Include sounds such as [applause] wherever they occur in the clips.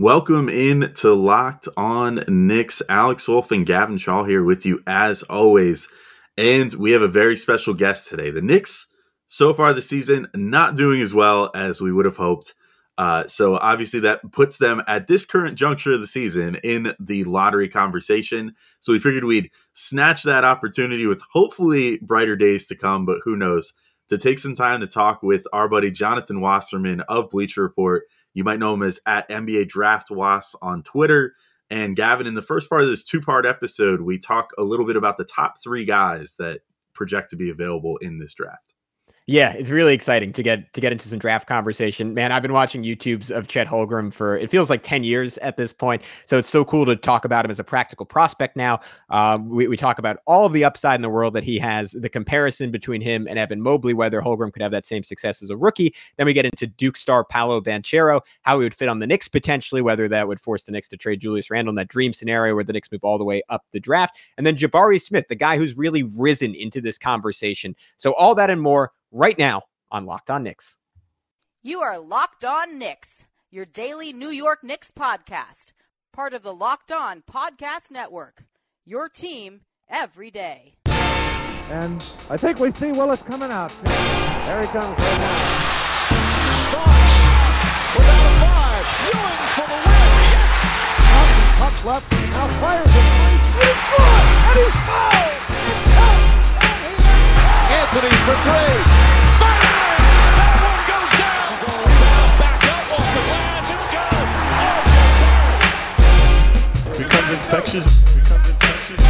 Welcome in to Locked On Knicks. Alex Wolf and Gavin Shaw here with you as always. And we have a very special guest today. The Knicks, so far this season, not doing as well as we would have hoped. Uh, so obviously that puts them at this current juncture of the season in the lottery conversation. So we figured we'd snatch that opportunity with hopefully brighter days to come, but who knows, to take some time to talk with our buddy Jonathan Wasserman of Bleacher Report you might know him as at NBA Draft Was on Twitter. And Gavin, in the first part of this two part episode, we talk a little bit about the top three guys that project to be available in this draft. Yeah, it's really exciting to get to get into some draft conversation. Man, I've been watching YouTubes of Chet Holmgren for it feels like 10 years at this point. So it's so cool to talk about him as a practical prospect now. Um, we, we talk about all of the upside in the world that he has, the comparison between him and Evan Mobley, whether Holmgren could have that same success as a rookie. Then we get into Duke star Paolo Banchero, how he would fit on the Knicks potentially, whether that would force the Knicks to trade Julius Randle in that dream scenario where the Knicks move all the way up the draft. And then Jabari Smith, the guy who's really risen into this conversation. So all that and more right now on Locked On Knicks. You are Locked On Knicks, your daily New York Knicks podcast, part of the Locked On Podcast Network. Your team every day. And I think we see Willis coming out. There he comes right now. Starks without a five. Ewing for the win. Yes. Thompson cuts left. Now fires a three. And he's good. And he's fouled. It counts. Anthony for three. Bang! That one goes down. This is all about back up off the glass. It's good. RJ becomes infectious. Becomes infectious.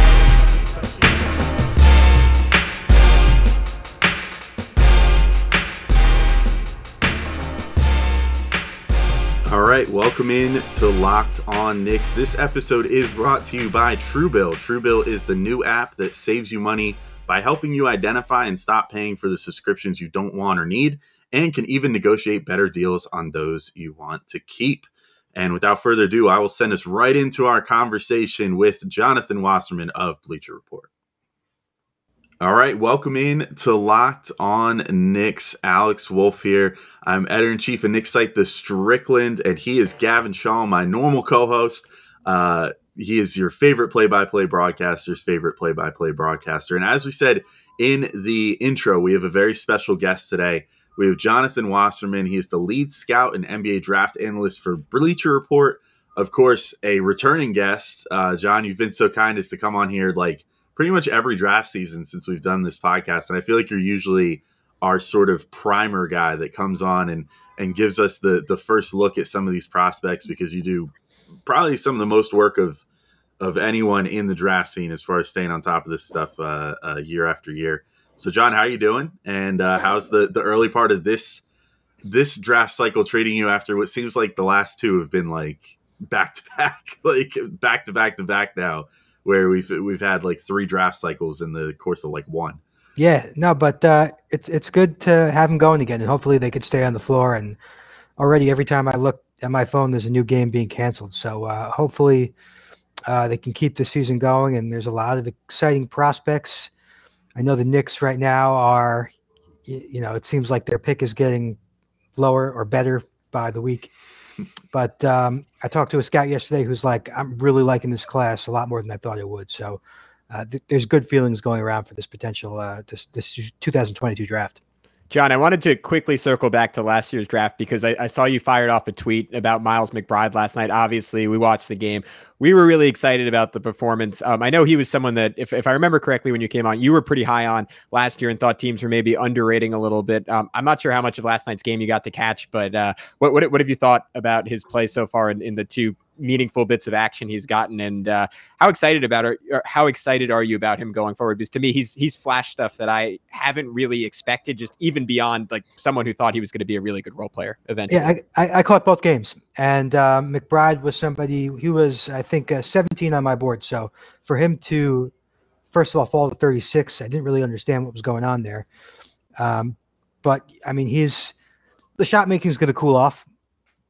All right, welcome in to Locked On Knicks. This episode is brought to you by Truebill. Truebill is the new app that saves you money by helping you identify and stop paying for the subscriptions you don't want or need, and can even negotiate better deals on those you want to keep. And without further ado, I will send us right into our conversation with Jonathan Wasserman of Bleacher Report. All right, welcome in to Locked On Knicks. Alex Wolf here. I'm editor in chief of Knicks site, The Strickland, and he is Gavin Shaw, my normal co-host. Uh, he is your favorite play-by-play broadcaster's favorite play-by-play broadcaster. And as we said in the intro, we have a very special guest today. We have Jonathan Wasserman. He is the lead scout and NBA draft analyst for Bleacher Report. Of course, a returning guest. Uh, John, you've been so kind as to come on here like pretty much every draft season since we've done this podcast. And I feel like you're usually our sort of primer guy that comes on and and gives us the the first look at some of these prospects because you do probably some of the most work of of anyone in the draft scene as far as staying on top of this stuff uh, uh, year after year. So, John, how are you doing? And uh, how's the the early part of this this draft cycle treating you after what seems like the last two have been like back to back, [laughs] like back to back to back now, where we've we've had like three draft cycles in the course of like one. Yeah, no, but uh, it's it's good to have them going again, and hopefully they could stay on the floor. And already, every time I look at my phone, there's a new game being canceled. So uh, hopefully, uh, they can keep the season going. And there's a lot of exciting prospects. I know the Knicks right now are, you know, it seems like their pick is getting lower or better by the week. But um, I talked to a scout yesterday who's like, I'm really liking this class a lot more than I thought it would. So uh, th- there's good feelings going around for this potential uh, this, this 2022 draft. John, I wanted to quickly circle back to last year's draft because I, I, saw you fired off a tweet about Miles McBride last night. Obviously, we watched the game. We were really excited about the performance. Um, I know he was someone that, if, if I remember correctly, when you came on, you were pretty high on last year and thought teams were maybe underrating a little bit. Um, I'm not sure how much of last night's game you got to catch, but uh, what, what, what have you thought about his play so far in, in the two meaningful bits of action he's gotten and uh, how excited about it how excited are you about him going forward? Because to me he's he's flashed stuff that i haven't really expected just even beyond like someone who thought he was going to be a really good role player eventually. Yeah i, I, I caught both games and uh, mcbride was somebody he was i think uh, 17 on my board so for him to first of all fall to 36 i didn't really understand what was going on there. Um, but i mean he's the shot making is going to cool off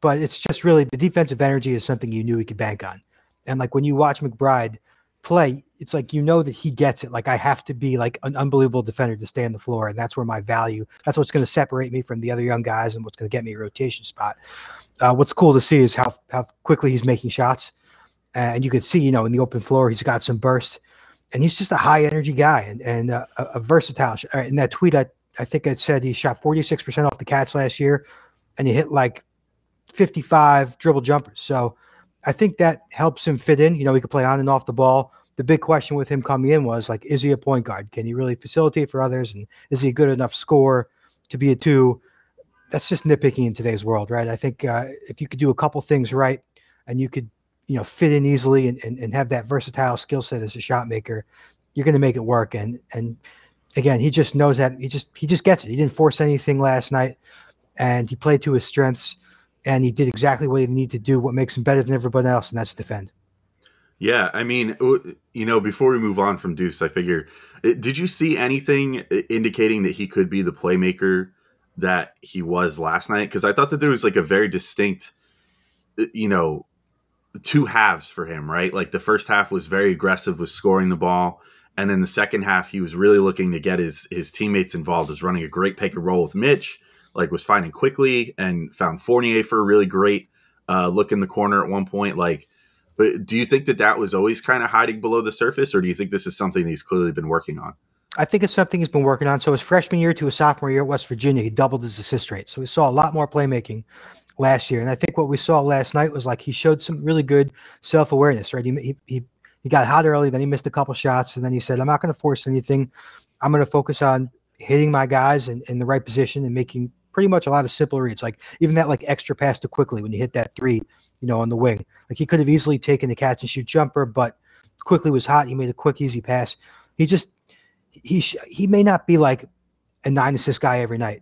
but it's just really the defensive energy is something you knew he could bank on. And like when you watch McBride, play, it's like you know that he gets it. Like I have to be like an unbelievable defender to stay on the floor, and that's where my value. That's what's going to separate me from the other young guys, and what's going to get me a rotation spot. Uh, what's cool to see is how how quickly he's making shots, and you can see, you know, in the open floor, he's got some burst, and he's just a high energy guy and and uh, a, a versatile. Uh, in that tweet, I I think it said he shot forty six percent off the catch last year, and he hit like fifty five dribble jumpers. So I think that helps him fit in. You know, he could play on and off the ball. The big question with him coming in was like, is he a point guard? Can he really facilitate for others? And is he a good enough scorer to be a two? That's just nitpicking in today's world, right? I think uh, if you could do a couple things right and you could, you know, fit in easily and, and, and have that versatile skill set as a shot maker, you're going to make it work. And, and again, he just knows that he just, he just gets it. He didn't force anything last night and he played to his strengths and he did exactly what he needed to do, what makes him better than everybody else, and that's defend. Yeah, I mean, you know, before we move on from Deuce, I figure, uh, did you see anything uh, indicating that he could be the playmaker that he was last night? Because I thought that there was like a very distinct, uh, you know, two halves for him, right? Like the first half was very aggressive with scoring the ball. And then the second half, he was really looking to get his his teammates involved. Was running a great pick and roll with Mitch, like was finding Quickley and found Fournier for a really great uh, look in the corner at one point. Like, but do you think that that was always kind of hiding below the surface, or do you think this is something he's clearly been working on? I think it's something he's been working on. So his freshman year to his sophomore year at West Virginia, he doubled his assist rate. So we saw a lot more playmaking last year. And I think what we saw last night was like he showed some really good self awareness, right? He, he, he got hot early, then he missed a couple shots, and then he said, I'm not going to force anything. I'm going to focus on hitting my guys in, in the right position and making pretty much a lot of simple reads. Like even that like extra pass to Quickley when you hit that three, you know, on the wing. Like he could have easily taken the catch and shoot jumper, but Quickley was hot. He made a quick, easy pass. He just he he may not be like a nine assist guy every night,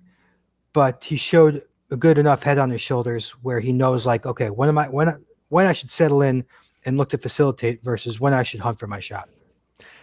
but he showed a good enough head on his shoulders where he knows like, okay, when am I when when I should settle in and look to facilitate versus when I should hunt for my shot.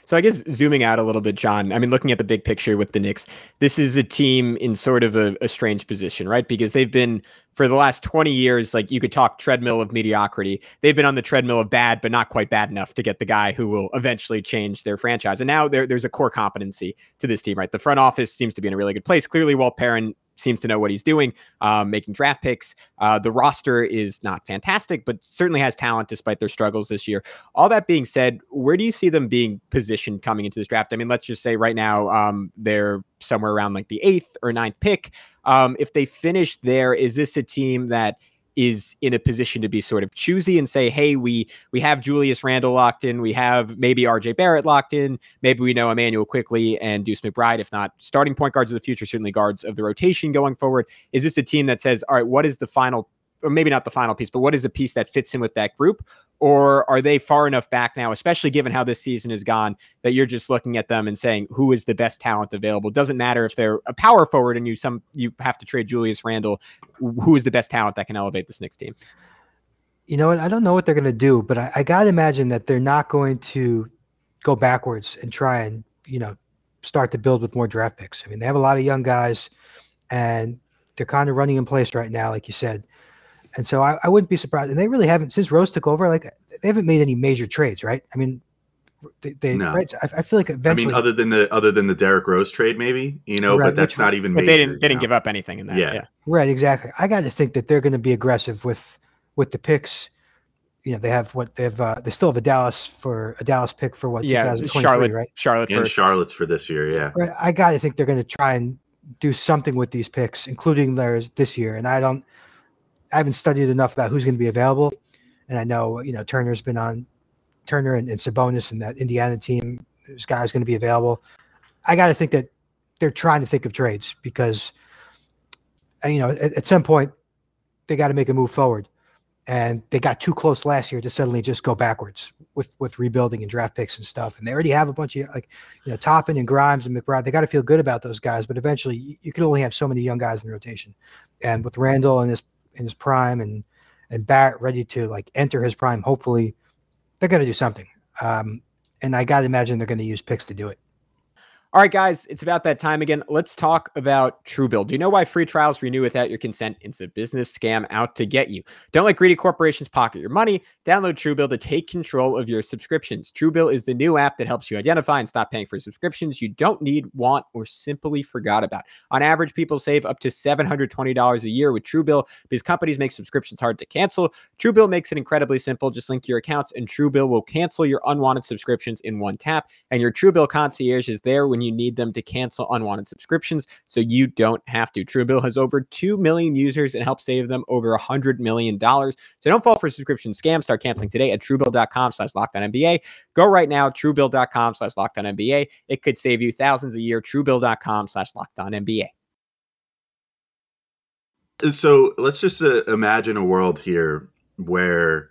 So I guess zooming out a little bit, John, I mean, looking at the big picture with the Knicks, this is a team in sort of a, a strange position, right? Because they've been for the last 20 years, like you could talk treadmill of mediocrity. They've been on the treadmill of bad, but not quite bad enough to get the guy who will eventually change their franchise. And now there, there's a core competency to this team, right? The front office seems to be in a really good place. Clearly, Walt Perrin seems to know what he's doing, um, making draft picks. Uh, the roster is not fantastic, but certainly has talent despite their struggles this year. All that being said, where do you see them being positioned coming into this draft? I mean, let's just say right now um, they're somewhere around like the eighth or ninth pick. Um, if they finish there, is this a team that is in a position to be sort of choosy and say, hey, we we have Julius Randle locked in, we have maybe RJ Barrett locked in, maybe we know Immanuel Quickley and Deuce McBride, if not starting point guards of the future, certainly guards of the rotation going forward. Is this a team that says, all right, what is the final or maybe not the final piece, but what is a piece that fits in with that group? Or are they far enough back now, especially given how this season has gone, that you're just looking at them and saying who is the best talent available? Doesn't matter if they're a power forward and you some you have to trade Julius Randle. Who is the best talent that can elevate this Knicks team? You know what? I don't know what they're going to do, but I, I got to imagine that they're not going to go backwards and try and you know start to build with more draft picks. I mean, they have a lot of young guys, and they're kind of running in place right now, like you said. And so I, I wouldn't be surprised. And they really haven't since Rose took over. Like they haven't made any major trades, right? I mean, they, they no. right? I, I, feel like eventually. I mean, other than the other than the Derrick Rose trade, maybe you know, right, but that's not even. But they didn't they didn't give up anything in that. Yeah, yeah. right, exactly. I got to think that they're going to be aggressive with with the picks. You know, they have what they have. Uh, they still have a Dallas for a Dallas pick for what? Yeah, Charlotte, right? Charlotte, and first. Charlotte's for this year. Yeah, right. I got to think they're going to try and do something with these picks, including theirs this year. And I don't. I haven't studied enough about who's going to be available, and I know you know Turner's been on Turner and, and Sabonis and that Indiana team. This guy's going to be available. I got to think that they're trying to think of trades because uh, you know at, at some point they got to make a move forward, and they got too close last year to suddenly just go backwards with with rebuilding and draft picks and stuff. And they already have a bunch of like you know Toppin and Grimes and McBride. They got to feel good about those guys, but eventually you, you can only have so many young guys in rotation. And with Randle and his in his prime and and Barrett ready to like enter his prime, hopefully they're going to do something. Um, and I got to imagine they're going to use picks to do it. All right, guys, it's about that time again. Let's talk about Truebill. Do you know why free trials renew without your consent? It's a business scam out to get you. Don't let greedy corporations pocket your money. Download Truebill to take control of your subscriptions. Truebill is the new app that helps you identify and stop paying for subscriptions you don't need, want, or simply forgot about. On average, people save up to $720 a year with Truebill because companies make subscriptions hard to cancel. Truebill makes it incredibly simple. Just link your accounts, and Truebill will cancel your unwanted subscriptions in one tap. And your Truebill concierge is there when you need them to cancel unwanted subscriptions so you don't have to. Truebill has over 2 million users and helps save them over $100 million. So don't fall for subscription scams. Start canceling today at truebill.com slash lockdown Go right now, truebill.com slash lockdown It could save you thousands a year. Truebill.com slash lockdown So let's just uh, imagine a world here where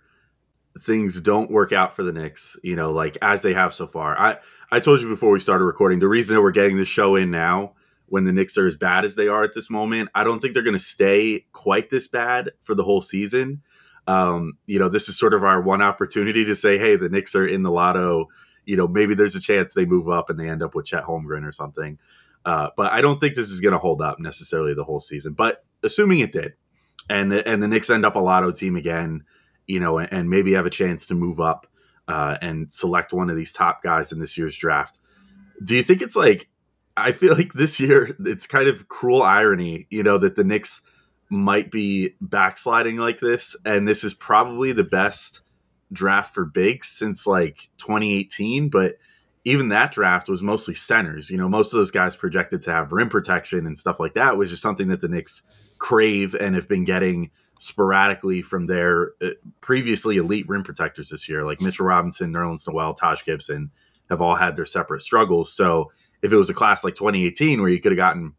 things don't work out for the Knicks, you know, like as they have so far. I I told you before we started recording, the reason that we're getting this show in now when the Knicks are as bad as they are at this moment, I don't think they're going to stay quite this bad for the whole season. Um, you know, this is sort of our one opportunity to say, hey, the Knicks are in the lotto. You know, maybe there's a chance they move up and they end up with Chet Holmgren or something. Uh, but I don't think this is going to hold up necessarily the whole season. But assuming it did, and the, and the Knicks end up a lotto team again, you know, and, and maybe have a chance to move up uh, and select one of these top guys in this year's draft. Do you think it's like, I feel like this year it's kind of cruel irony, you know, that the Knicks might be backsliding like this, and this is probably the best draft for bigs since like 2018, but even that draft was mostly centers. You know, most of those guys projected to have rim protection and stuff like that, which is something that the Knicks crave and have been getting sporadically from their uh, previously elite rim protectors this year, like Mitchell Robinson, Nerlens Noel, Taj Gibson, have all had their separate struggles. So if it was a class like 2018 where you could have gotten,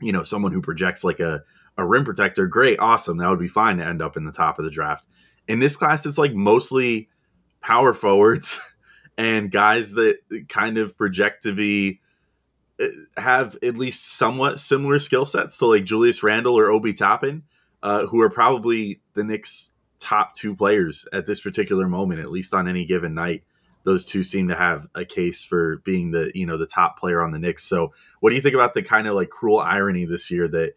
you know, someone who projects like a, a rim protector, great, awesome. That would be fine to end up in the top of the draft. In this class, it's like mostly power forwards [laughs] and guys that kind of project to be uh, have at least somewhat similar skill sets to like Julius Randle or Obi Toppin uh, who are probably the Knicks' top two players at this particular moment, at least on any given night. Those two seem to have a case for being the you know the top player on the Knicks. So, what do you think about the kind of like cruel irony this year that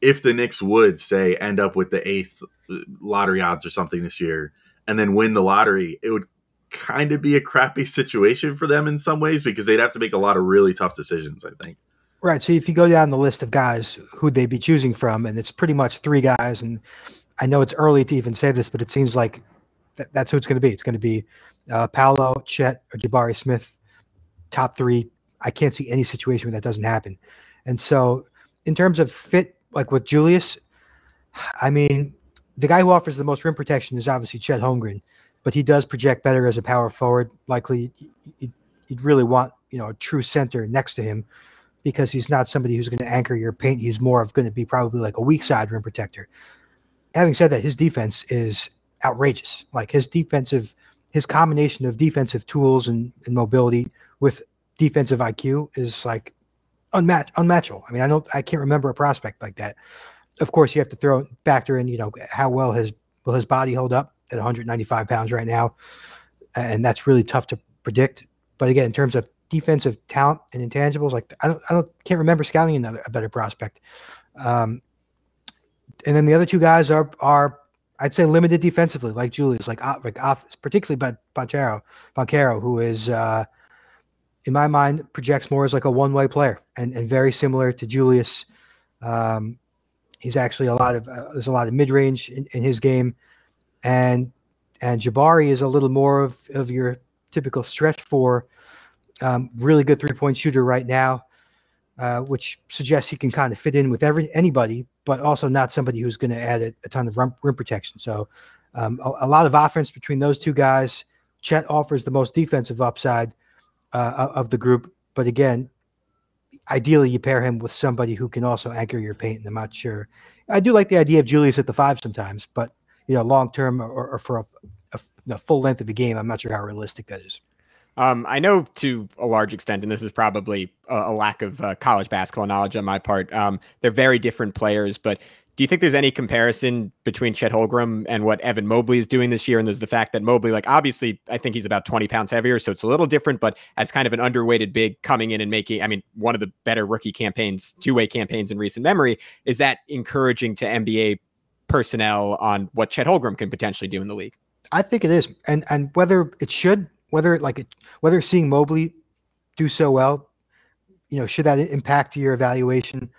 if the Knicks would say end up with the eighth uh, lottery odds or something this year, and then win the lottery, it would kind of be a crappy [laughs] situation for them in some ways because they'd have to make a lot of really tough decisions. I think. Right. So if you go down the list of guys who they'd be choosing from, and it's pretty much three guys, and I know it's early to even say this, but it seems like th- that's who it's going to be. It's going to be uh, Paolo, Chet, or Jabari Smith, top three. I can't see any situation where that doesn't happen. And so, in terms of fit, like with Julius, I mean, the guy who offers the most rim protection is obviously Chet Holmgren, but he does project better as a power forward. Likely, you'd really want you know a true center next to him because he's not somebody who's going to anchor your paint. He's more of going to be probably like a weak side rim protector. Having said that, his defense is outrageous. Like his defensive, his combination of defensive tools and, and mobility with defensive IQ is like unmatched, unmatchable. I mean, I don't, I can't remember a prospect like that. Of course, you have to throw factor in, you know, how well his will his body hold up at 195 pounds right now, and that's really tough to predict. But again, in terms of defensive talent and intangibles. Like I don't, I don't can't remember scouting another a better prospect. Um, and then the other two guys are are I'd say limited defensively, like Julius, like uh, like off, particularly but Banchero, Banchero, who is uh, in my mind projects more as like a one way player and and very similar to Julius. Um, he's actually a lot of uh, there's a lot of mid range in, in his game, and and Jabari is a little more of of your typical stretch for um, really good three point shooter right now, uh, which suggests he can kind of fit in with every anybody, but also not somebody who's going to add a, a, ton of rim, rim protection. So um, a, a, lot of offense between those two guys. Chet offers the most defensive upside uh, of the group, but again, ideally you pair him with somebody who can also anchor your paint. And I'm not sure. I do like the idea of Julius at the five sometimes, but you know, long term or, or, for a, a, a full length of the game, I'm not sure how realistic that is. Um, I know to a large extent, and this is probably a, a lack of uh, college basketball knowledge on my part. Um, they're very different players, but do you think there's any comparison between Chet Holmgren and what Evan Mobley is doing this year? And there's the fact that Mobley, like obviously, I think he's about 20 pounds heavier, so it's a little different, but as kind of an underweighted big coming in and making, I mean, one of the better rookie campaigns, two way campaigns in recent memory, is that encouraging to NBA personnel on what Chet Holmgren can potentially do in the league? I think it is, and and whether it should, whether like it, whether seeing Mobley do so well, you know, should that impact your evaluation?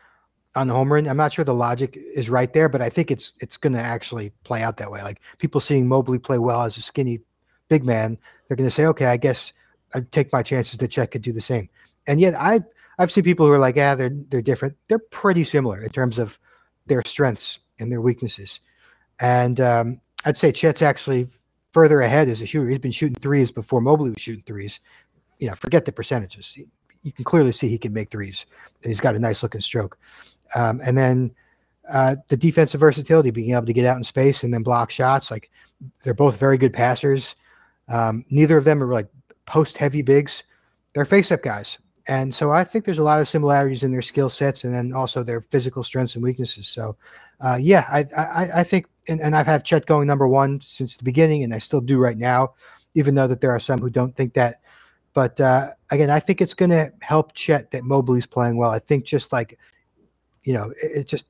on the home run. I'm not sure the logic is right there, but I think it's it's going to actually play out that way. Like people seeing Mobley play well as a skinny big man, they're going to say, okay, I guess I take my chances that Chet could do the same. And yet I I've seen people who are like, yeah, they're they're different. They're pretty similar in terms of their strengths and their weaknesses. And um, I'd say Chet's actually further ahead as a shooter. He's been shooting threes before Mobley was shooting threes. You know, forget the percentages. You can clearly see he can make threes, and he's got a nice looking stroke. Um, and then uh, the defensive versatility, being able to get out in space and then block shots. Like they're both very good passers. Um, neither of them are like post heavy bigs. They're face up guys. And so I think there's a lot of similarities in their skill sets and then also their physical strengths and weaknesses. So, uh, yeah, I, I, I think, and, and I've had Chet going number one since the beginning, and I still do right now, even though that there are some who don't think that. But uh, again, I think it's going to help Chet that Mobley's playing well. I think just like you know, it, it just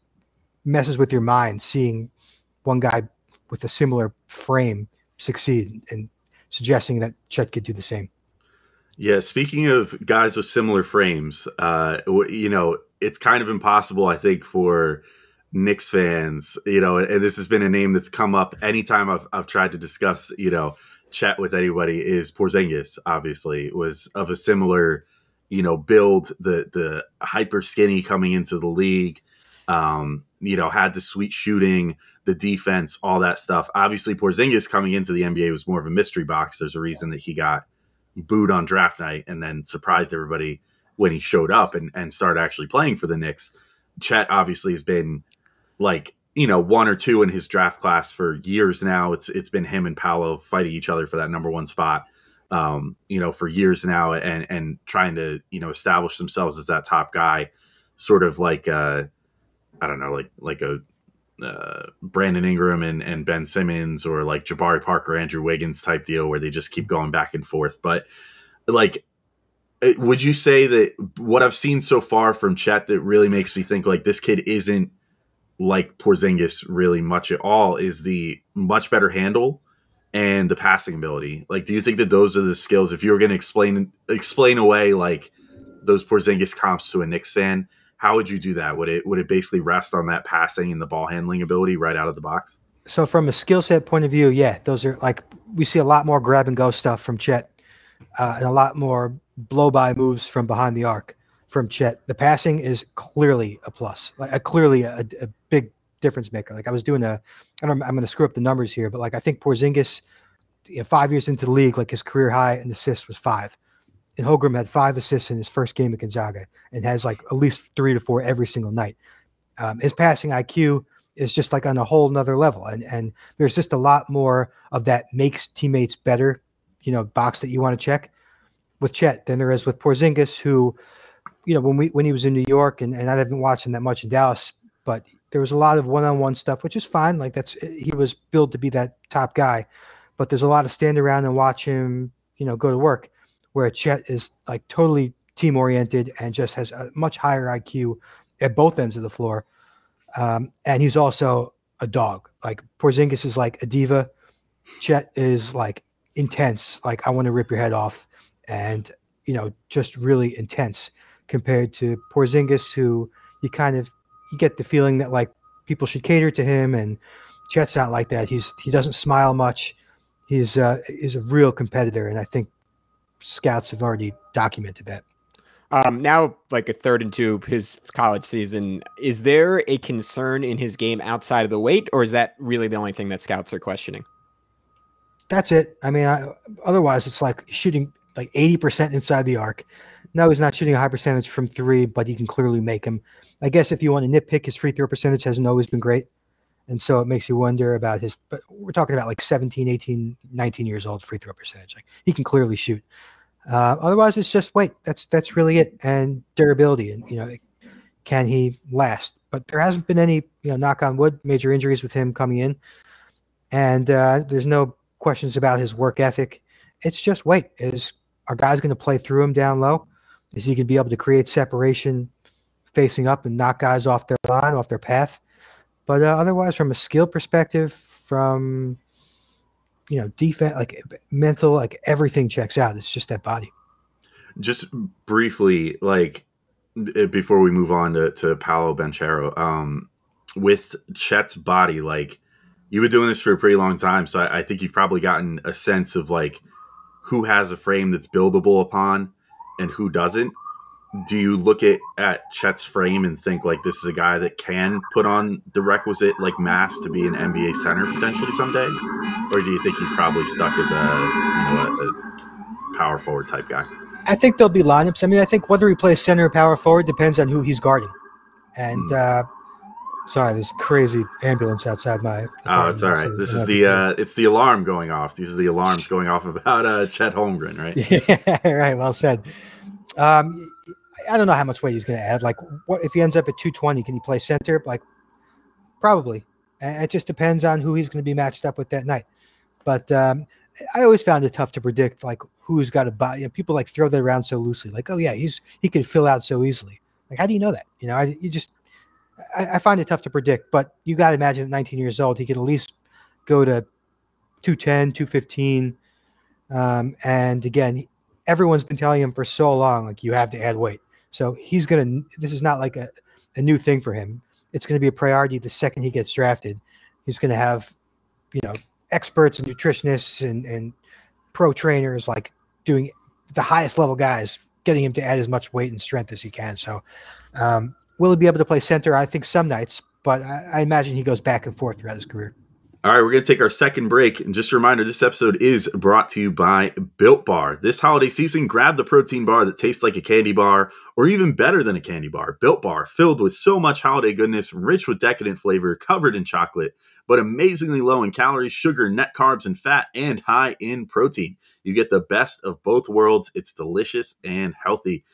messes with your mind seeing one guy with a similar frame succeed and suggesting that Chet could do the same. Yeah, speaking of guys with similar frames, uh, you know, it's kind of impossible, I think, for Knicks fans, you know, and this has been a name that's come up anytime I've, I've tried to discuss, you know, chat with anybody is Porzingis, obviously, was of a similar you know, build the the hyper skinny coming into the league. Um, you know, had the sweet shooting, the defense, all that stuff. Obviously, Porzingis coming into the NBA was more of a mystery box. There's a reason that he got booed on draft night and then surprised everybody when he showed up and, and started actually playing for the Knicks. Chet obviously has been like, you know, one or two in his draft class for years now. It's it's been him and Paolo fighting each other for that number one spot um, you know, for years now and and trying to, you know, establish themselves as that top guy, sort of like uh I don't know, like like a uh, Brandon Ingram and, and Ben Simmons or like Jabari Parker, Andrew Wiggins type deal where they just keep going back and forth. But like, uh, would you say that what I've seen so far from Chet that really makes me think like this kid isn't like Porzingis really much at all is the much better handle and the passing ability. Like, do you think that those are the skills? If you were going to explain explain away like those Porzingis comps to a Knicks fan, how would you do that? Would it would it basically rest on that passing and the ball handling ability right out of the box? So, from a skill set point of view, yeah, those are like we see a lot more grab and go stuff from Chet, uh, and a lot more blow by moves from behind the arc from Chet. The passing is clearly a plus, like a, clearly a, a big difference maker. Like I was doing a, I don't, I'm going to screw up the numbers here, but like I think Porzingis, you know, five years into the league, like his career high in assists was five. And Holmgren had five assists in his first game at Gonzaga and has like at least three to four every single night. Um, his passing IQ is just like on a whole nother level. And, and there's just a lot more of that makes teammates better, you know, box that you want to check with Chet than there is with Porzingis, who, you know, when we when he was in New York and, and I haven't watched him that much in Dallas, but there was a lot of one-on-one stuff, which is fine. Like that's he was built to be that top guy, but there's a lot of stand around and watch him, you know, go to work. Where Chet is like totally team oriented and just has a much higher IQ at both ends of the floor, um, and he's also a dog. Like Porzingis is like a diva. Chet is like intense. Like I want to rip your head off, and you know, just really intense compared to Porzingis, who you kind of you get the feeling that like people should cater to him, and Chet's not like that. He's he doesn't smile much. He's uh, is a real competitor, and I think scouts have already documented that. Um, now, like a third and two, his college season, is there a concern in his game outside of the weight, or is that really the only thing that scouts are questioning? That's it. I mean, I, otherwise, it's like shooting like 80% inside the arc. No, he's not shooting a high percentage from three, but he can clearly make them. I guess if you want to nitpick, his free throw percentage hasn't always been great. And so it makes you wonder about his, but we're talking about like 17, 18, 19 years old free throw percentage. Like he can clearly shoot. Uh, otherwise, it's just weight. That's that's really it, and durability. And you know, can he last? But there hasn't been any, you know, knock on wood, major injuries with him coming in, and uh, there's no questions about his work ethic. It's just weight, is our guys going to play through him down low? Is he going to be able to create separation facing up and knock guys off their line, off their path? But uh, otherwise, from a skill perspective, from you know defense, like mental, like everything checks out. It's just that body. Just briefly, like before we move on to, to Paolo Banchero, um, with Chet's body, like you've been doing this for a pretty long time, so I, I think you've probably gotten a sense of like who has a frame that's buildable upon and who doesn't. Do you look at, at Chet's frame and think like this is a guy that can put on the requisite like mass to be an NBA center potentially someday, or do you think he's probably stuck as a you know a, a power forward type guy? I think there'll be lineups. I mean, I think whether he plays center or power forward depends on who he's guarding. And mm. uh, sorry, this crazy ambulance outside my. Oh, it's all right. So this is the uh, it's the alarm going off. These are the alarms [laughs] going off about uh, Chet Holmgren, right? [laughs] Yeah, right. Well said. Um, I don't know how much weight he's going to add. Like, what if he ends up at 220? Can he play center? Like, probably. It just depends on who he's going to be matched up with that night. But um, I always found it tough to predict like who's got a body. You know, people like throw that around so loosely, like, oh yeah, he's he can fill out so easily. Like, how do you know that? You know, I, you just I, I find it tough to predict. But you got to imagine at 19 years old, he could at least go to 210, 215. Um, and again, everyone's been telling him for so long, like you have to add weight. So he's gonna. This is not like a, a new thing for him. It's going to be a priority the second he gets drafted. He's going to have, you know, experts and nutritionists and, and pro trainers like doing the highest level guys, getting him to add as much weight and strength as he can. So, um, will he be able to play center? I think some nights, but I, I imagine he goes back and forth throughout his career. All right, we're going to take our second break. And just a reminder this episode is brought to you by Built Bar. This holiday season, grab the protein bar that tastes like a candy bar, or even better than a candy bar. Built Bar, filled with so much holiday goodness, rich with decadent flavor, covered in chocolate, but amazingly low in calories, sugar, net carbs, and fat, and high in protein. You get the best of both worlds. It's delicious and healthy.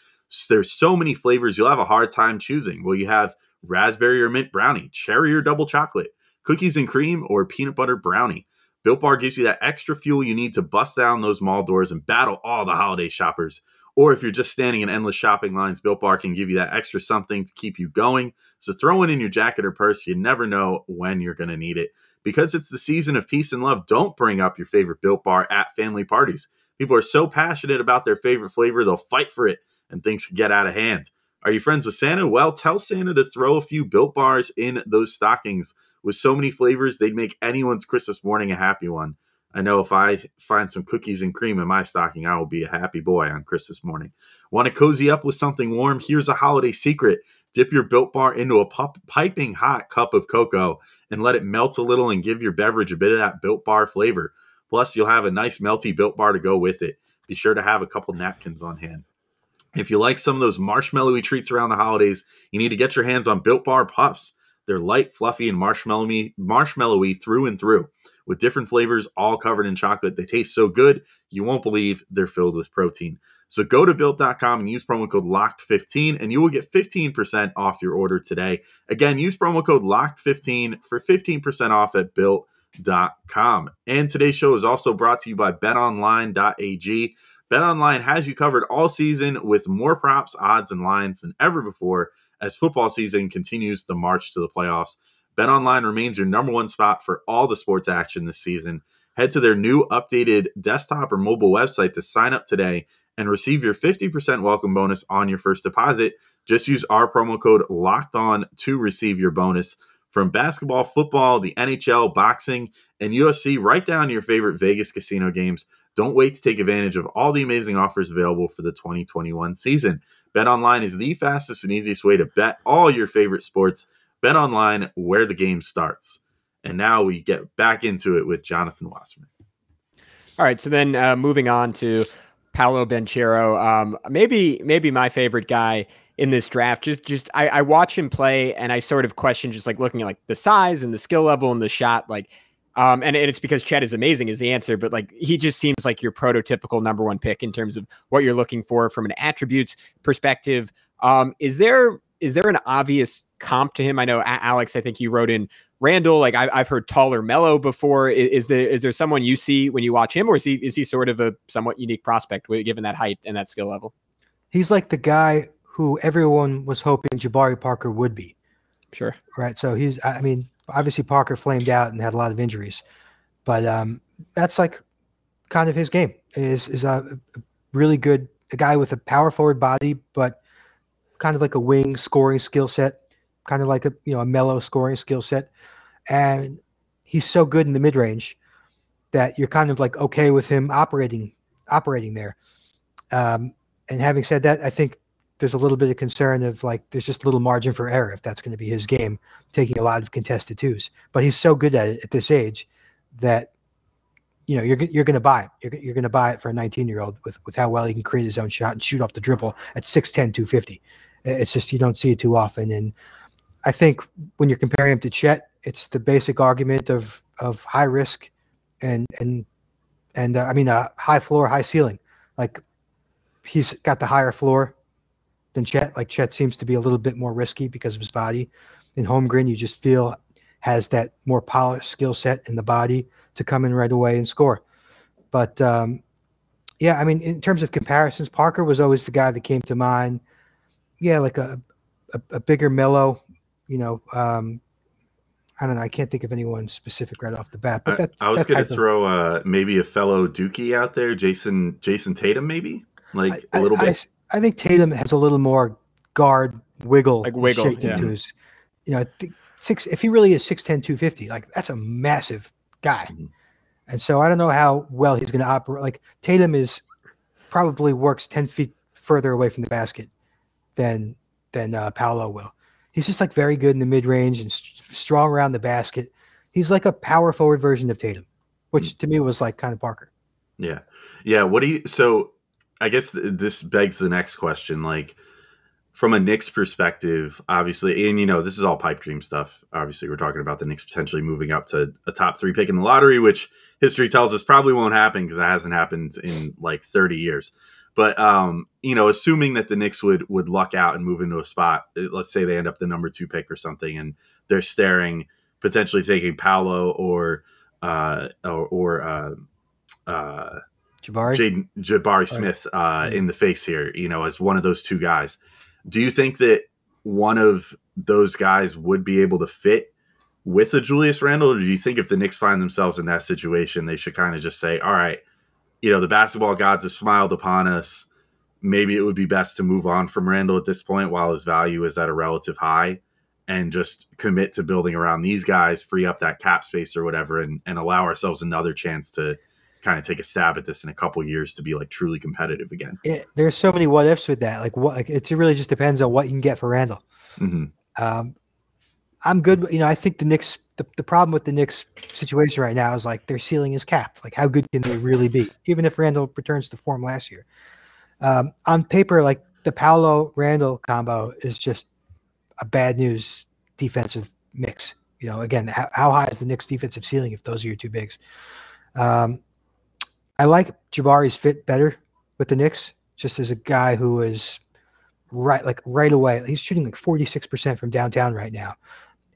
There's so many flavors, you'll have a hard time choosing. Well, you have raspberry or mint brownie, cherry or double chocolate cookies and cream, or peanut butter brownie. Built Bar gives you that extra fuel you need to bust down those mall doors and battle all the holiday shoppers. Or if you're just standing in endless shopping lines, Built Bar can give you that extra something to keep you going. So throw it in your jacket or purse. You never know when you're going to need it. Because it's the season of peace and love, don't bring up your favorite Built Bar at family parties. People are so passionate about their favorite flavor, they'll fight for it and things can get out of hand. Are you friends with Santa? Well, tell Santa to throw a few Built Bars in those stockings with so many flavors, they'd make anyone's Christmas morning a happy one. I know if I find some cookies and cream in my stocking, I will be a happy boy on Christmas morning. Want to cozy up with something warm? Here's a holiday secret. Dip your built bar into a piping hot cup of cocoa and let it melt a little and give your beverage a bit of that built bar flavor. Plus, you'll have a nice melty built bar to go with it. Be sure to have a couple napkins on hand. If you like some of those marshmallowy treats around the holidays, you need to get your hands on Built Bar Puffs. They're light, fluffy, and marshmallowy, marshmallowy through and through, with different flavors, all covered in chocolate. They taste so good, you won't believe they're filled with protein. So go to built.com and use promo code LOCKED15 and you will get 15% off your order today. Again, use promo code LOCKED15 for 15% off at built.com. And today's show is also brought to you by betonline.ag. BetOnline has you covered all season with more props, odds, and lines than ever before as football season continues the march to the playoffs. BetOnline remains your number one spot for all the sports action this season. Head to their new updated desktop or mobile website to sign up today and receive your 50% welcome bonus on your first deposit. Just use our promo code locked on to receive your bonus. From basketball, football, the NHL, boxing, and UFC, right down your favorite Vegas casino games. Don't wait to take advantage of all the amazing offers available for the 2021 season. Bet online is the fastest and easiest way to bet all your favorite sports. Bet online where the game starts. And now we get back into it with Jonathan Wasserman. All right, so then uh, moving on to Paolo Banchero, um, maybe maybe my favorite guy in this draft. Just just I, I watch him play and I sort of question just like looking at like the size and the skill level and the shot like um, and, and it's because Chet is amazing is the answer, but like he just seems like your prototypical number one pick in terms of what you're looking for from an attributes perspective. Um, is there is there an obvious comp to him? I know Alex, I think you wrote in Randle. Like I, have heard taller Melo before. Is, is, there is there someone you see when you watch him, or is he is he sort of a somewhat unique prospect given that height and that skill level? He's like the guy who everyone was hoping Jabari Parker would be. Sure. Right. So he's. I mean, obviously Parker flamed out and had a lot of injuries, but um, that's like kind of his game. Is is a, really good a guy with a power forward body, but kind of like a wing scoring skill set, kind of like a you know a Melo scoring skill set, and he's so good in the mid range that you're kind of like okay with him operating operating there. Um, and having said that, I think there's a little bit of concern of like there's just a little margin for error if that's going to be his game, taking a lot of contested twos. But he's so good at it at this age that you know, you're you're going to buy it. You're, you're going to buy it for a 19 year old with with how well he can create his own shot and shoot off the dribble at 6'10", 250. It's just you don't see it too often. And I think when you're comparing him to Chet, it's the basic argument of of high risk and and and uh, I mean uh, high floor, high ceiling. Like he's got the higher floor than Chet. Like Chet seems to be a little bit more risky because of his body. In Holmgren, you just feel has that more polished skill set in the body to come in right away and score. But um, yeah, I mean, in terms of comparisons, Parker was always the guy that came to mind. Yeah, like a a, a bigger Melo, you know. Um, I don't know. I can't think of anyone specific right off the bat. But that's, I, was going to throw uh, maybe a fellow Dookie out there, Jason Jayson Tatum, maybe like I, a little I, bit. I, I, think Tatum has a little more guard wiggle, like wiggle, yeah. into his, you know, six. If he really is 6'10", 250, like that's a massive guy. Mm-hmm. And so I don't know how well he's going to operate. Like Tatum is probably works 10 feet further away from the basket than than uh, Paolo will. He's just like very good in the mid range and st- strong around the basket. He's like a power forward version of Tatum, which mm. to me was like kind of Parker. Yeah. Yeah. What do you, so I guess th- this begs the next question. Like, from a Knicks perspective, obviously, and you know, this is all pipe dream stuff. Obviously, we're talking about the Knicks potentially moving up to a top three pick in the lottery, which history tells us probably won't happen because it hasn't happened in like 30 years. But um, you know, assuming that the Knicks would would luck out and move into a spot, uh, let's say they end up the number two pick or something, and they're staring potentially taking Paolo or uh, or, or uh, uh, Jabari Jaden, Jabari Smith uh, in the face here, you know, as one of those two guys. Do you think that one of those guys would be able to fit with a Julius Randle, or do you think if the Knicks find themselves in that situation, they should kind of just say, "All right, you know, the basketball gods have smiled upon us. Maybe it would be best to move on from Randle at this point while his value is at a relative high." And just commit to building around these guys, free up that cap space or whatever, and, and allow ourselves another chance to kind of take a stab at this in a couple years to be like truly competitive again. It, there's so many what ifs with that. Like what like, it really just depends on what you can get for Randle. Mm-hmm. Um, I'm good. You know, I think the Knicks. The, the problem with the Knicks situation right now is like their ceiling is capped. Like how good can they really be? Even if Randle returns to form last year, um, on paper, like the Paolo Randle combo is just a bad news defensive mix. You know, again, how, how high is the Knicks defensive ceiling if those are your two bigs? Um, I like Jabari's fit better with the Knicks, just as a guy who is right, like right away. He's shooting like 46% from downtown right now.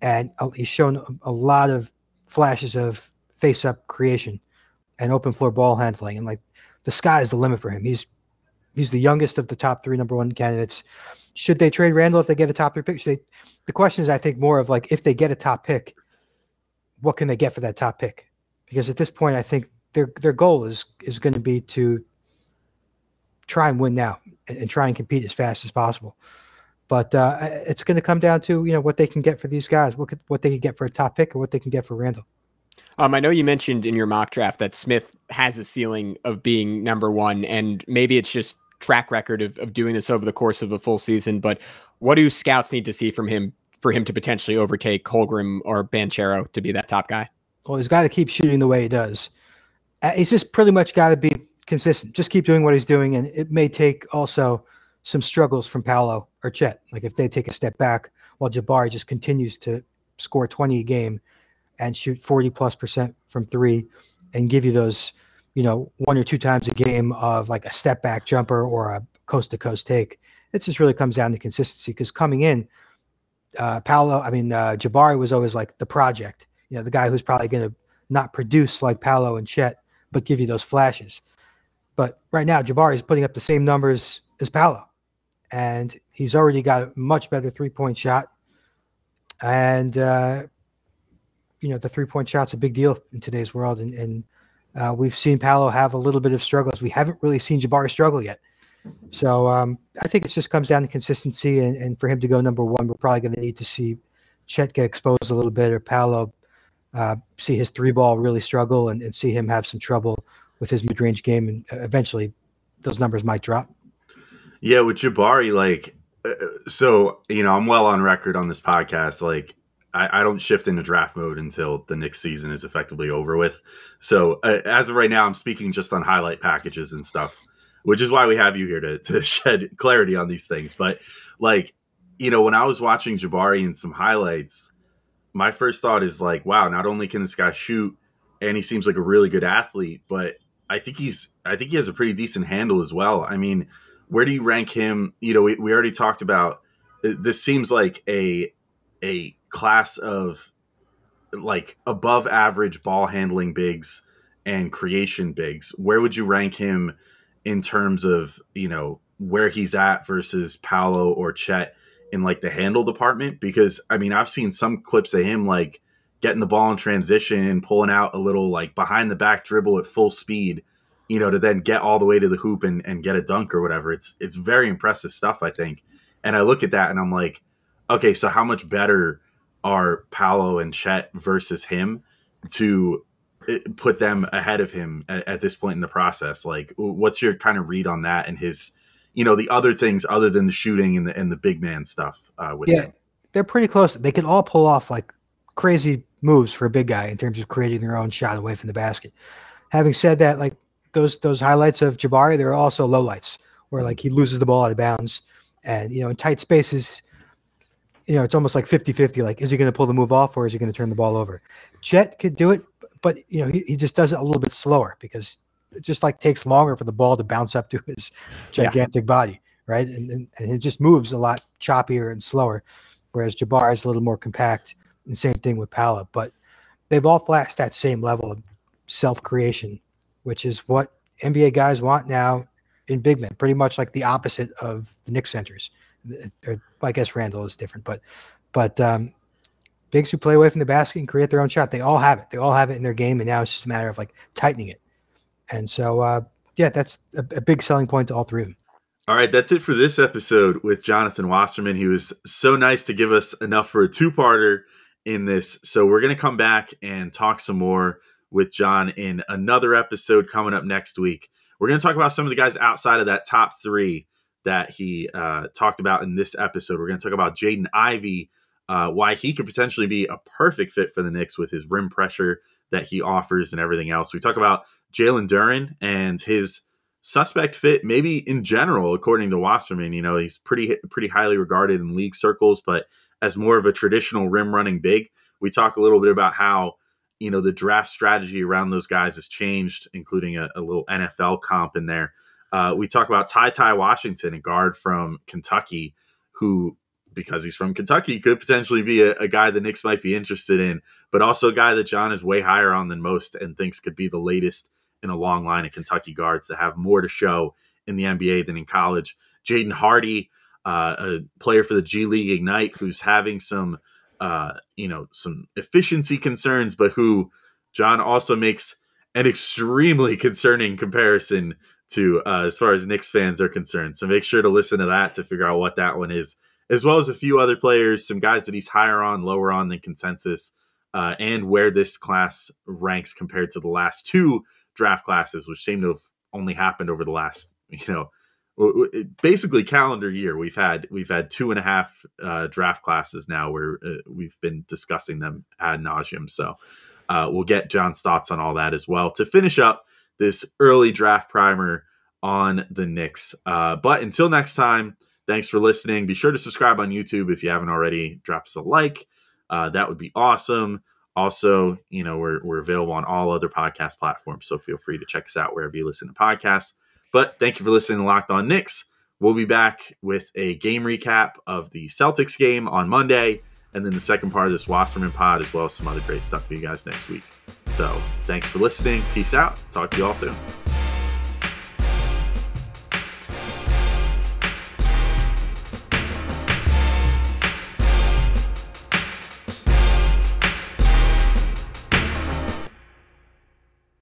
And uh, he's shown a, lot of flashes of face up creation and open floor ball handling. And like the sky is the limit for him. He's he's the youngest of the top three number one candidates. Should they trade Randle if they get a top three pick? They, the question is, I think, more of like if they get a top pick, what can they get for that top pick? Because at this point, I think their their goal is is going to be to try and win now and, and, try and compete as fast as possible. But uh, it's going to come down to you know what they can get for these guys, what could, what they can get for a top pick, or what they can get for Randle. Um, I know you mentioned in your mock draft that Smith has a ceiling of being number one, and maybe it's just track record of, of doing this over the course of a full season. But what do scouts need to see from him for him to potentially overtake Holmgren or Banchero to be that top guy? Well, he's got to keep shooting the way he does. Uh, he's just pretty much got to be consistent. Just keep doing what he's doing, and it may take also some struggles from Paolo or Chet. Like if they take a step back while Jabari just continues to score 20 a game and shoot 40 plus percent from three and give you those, you know, one or two times a game of like a step back jumper or a coast to coast take. it just really comes down to consistency. Because coming in, uh, Paolo, I mean uh, Jabari was always like the project. You know, the guy who's probably going to not produce like Paolo and Chet, but give you those flashes. But right now, Jabari is putting up the same numbers as Paolo, and he's already got a much better three point shot. And uh, you know, the three point shot's a big deal in today's world, and, and uh, we've seen Paolo have a little bit of struggles. We haven't really seen Jabari struggle yet. So um, I think it just comes down to consistency, and, and for him to go number one, we're probably going to need to see Chet get exposed a little bit, or Paolo uh, see his three ball really struggle, and, and see him have some trouble with his mid range game, and uh, eventually those numbers might drop. Yeah, with Jabari, like, uh, so you know, I'm well on record on this podcast. Like, I, I, don't shift into draft mode until the next season is effectively over with. So uh, as of right now, I'm speaking just on highlight packages and stuff, which is why we have you here to, to [laughs] shed clarity on these things. But like, you know, when I was watching Jabari in some highlights, my first thought is like, wow, not only can this guy shoot and he seems like a really good athlete, but I think he's, I think he has a pretty decent handle as well. I mean, where do you rank him? You know, we, we already talked about uh, this seems like a, a class of like above average ball handling bigs and creation bigs, where would you rank him in terms of, you know, where he's at versus Paolo or Chet in like the handle department? Because I mean, I've seen some clips of him like getting the ball in transition, pulling out a little like behind the back dribble at full speed, you know, to then get all the way to the hoop and, and get a dunk or whatever. It's it's very impressive stuff, I think. And I look at that and I'm like, okay, so how much better are Paolo and Chet versus him to eh, put them ahead of him at, at, this point in the process? Like, what's your kind of read on that and his, you know, the other things other than the shooting and the and the big man stuff uh, with yeah, him? They're pretty close. They can all pull off like crazy moves for a big guy in terms of creating their own shot away from the basket. Having said that, like those those highlights of Jabari, there are also lowlights where like he loses the ball out of bounds, and you know in tight spaces you know, it's almost like 50 50. Like, is he going to pull the move off or is he going to turn the ball over? Chet could do it, but, you know, he, he just does it a little bit slower because it just like takes longer for the ball to bounce up to [laughs] his gigantic yeah. body, right? And, and, and it just moves a lot choppier and slower, whereas Jabari is a little more compact. And same thing with Paolo, but they've all flashed that same level of self creation, which is what NBA guys want now in big men, pretty much like the opposite of the Knicks centers or I guess Randle is different, but but um, bigs who play away from the basket and create their own shot, they all have it. They all have it in their game, and now it's just a matter of like tightening it. And so, uh, yeah, that's a, a big selling point to all three of them. All right, that's it for this episode with Jonathan Wasserman. He was so nice to give us enough for a two-parter in this. So we're going to come back and talk some more with John in another episode coming up next week. We're going to talk about some of the guys outside of that top three that he uh, talked about in this episode. We're going to talk about Jaden Ivey, uh, why he could potentially be a perfect fit for the Knicks with his rim pressure that he offers and everything else. We talk about Jalen Duren and his suspect fit, maybe in general, according to Wasserman. You know, he's pretty pretty highly regarded in league circles, but as more of a traditional rim running big. We talk a little bit about how you know the draft strategy around those guys has changed, including a, a little NFL comp in there. Uh, we talk about Ty Ty Washington, a guard from Kentucky, who, because he's from Kentucky, could potentially be a, a, guy the Knicks might be interested in, but also a guy that John is way higher on than most and thinks could be the latest in a long line of Kentucky guards that have more to show in the NBA than in college. Jaden Hardy, uh, a player for the G League Ignite, who's having some, uh, you know, some efficiency concerns, but who John also makes an extremely [laughs] concerning comparison to uh, as far as Knicks fans are concerned. So make sure to listen to that to figure out what that one is, as well as a few other players, some guys that he's higher on, lower on than consensus, uh, and where this class ranks compared to the last two draft classes, which seem to have only happened over the last, [laughs] you know, basically calendar year. We've had we've had two and a half uh, draft classes now where uh, we've been discussing them ad nauseum. So uh, we'll get John's thoughts on all that as well to finish up this early draft primer on the Knicks. Uh, but until next time, thanks for listening. Be sure to subscribe on YouTube if you haven't already. Drop us a like. Uh, that would be awesome. Also, you know, we're, we're available on all other podcast platforms, so feel free to check us out wherever you listen to podcasts. But thank you for listening to Locked On Knicks. We'll be back with a game recap of the Celtics game on Monday, and then the second part of this Wasserman pod, as well as some other great stuff for you guys next week. So thanks for listening. Peace out. Talk to you all soon.